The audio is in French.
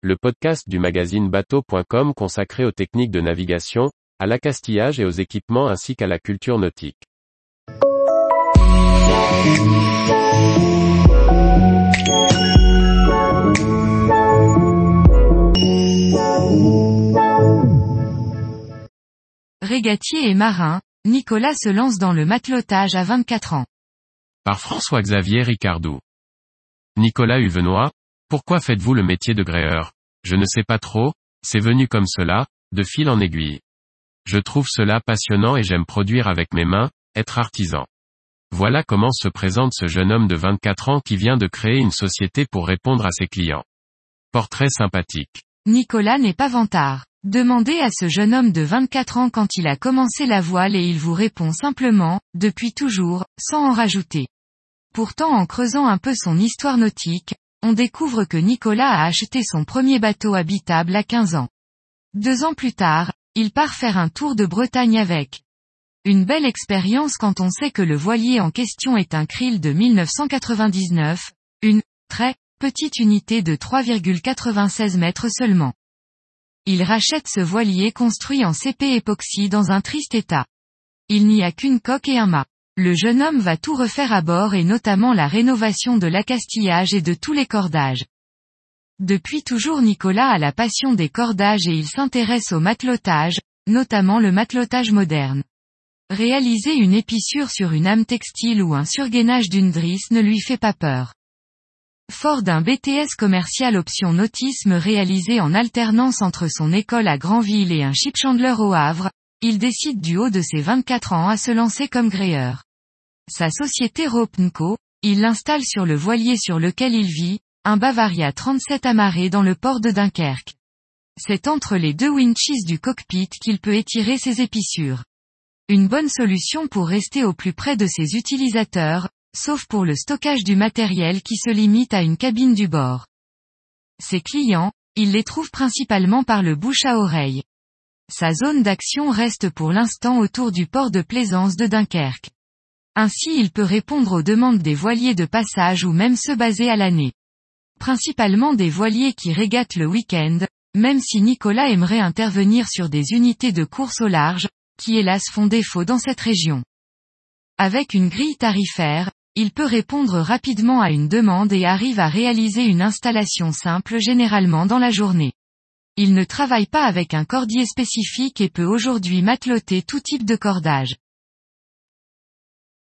le podcast du magazine bateau.com consacré aux techniques de navigation, à l'accastillage et aux équipements ainsi qu'à la culture nautique. Régatier et marin, Nicolas se lance dans le matelotage à 24 ans. Par François-Xavier Ricardou. Nicolas Huvenois, pourquoi faites-vous le métier de gréeur? Je ne sais pas trop, c'est venu comme cela, de fil en aiguille. Je trouve cela passionnant et j'aime produire avec mes mains, être artisan. Voilà comment se présente ce jeune homme de 24 ans qui vient de créer une société pour répondre à ses clients. Portrait sympathique. Nicolas n'est pas vantard. Demandez à ce jeune homme de 24 ans quand il a commencé la voile et il vous répond simplement, depuis toujours, sans en rajouter. Pourtant en creusant un peu son histoire nautique, on découvre que Nicolas a acheté son premier bateau habitable à 15 ans. Deux ans plus tard, il part faire un tour de Bretagne avec. Une belle expérience quand on sait que le voilier en question est un krill de 1999, une, très, petite unité de 3,96 mètres seulement. Il rachète ce voilier construit en CP époxy dans un triste état. Il n'y a qu'une coque et un mât. Le jeune homme va tout refaire à bord et notamment la rénovation de l'accastillage et de tous les cordages. Depuis toujours Nicolas a la passion des cordages et il s'intéresse au matelotage, notamment le matelotage moderne. Réaliser une épissure sur une âme textile ou un surgainage d'une drisse ne lui fait pas peur. Fort d'un BTS commercial option nautisme réalisé en alternance entre son école à Granville et un shipchandler au Havre, il décide du haut de ses 24 ans à se lancer comme gréeur. Sa société Ropnco, il l'installe sur le voilier sur lequel il vit, un Bavaria 37 amarré dans le port de Dunkerque. C'est entre les deux winches du cockpit qu'il peut étirer ses épissures. Une bonne solution pour rester au plus près de ses utilisateurs, sauf pour le stockage du matériel qui se limite à une cabine du bord. Ses clients, il les trouve principalement par le bouche à oreille. Sa zone d'action reste pour l'instant autour du port de plaisance de Dunkerque. Ainsi il peut répondre aux demandes des voiliers de passage ou même ceux basés à l'année. Principalement des voiliers qui régatent le week-end, même si Nicolas aimerait intervenir sur des unités de course au large, qui hélas font défaut dans cette région. Avec une grille tarifaire, il peut répondre rapidement à une demande et arrive à réaliser une installation simple généralement dans la journée. Il ne travaille pas avec un cordier spécifique et peut aujourd'hui mateloter tout type de cordage.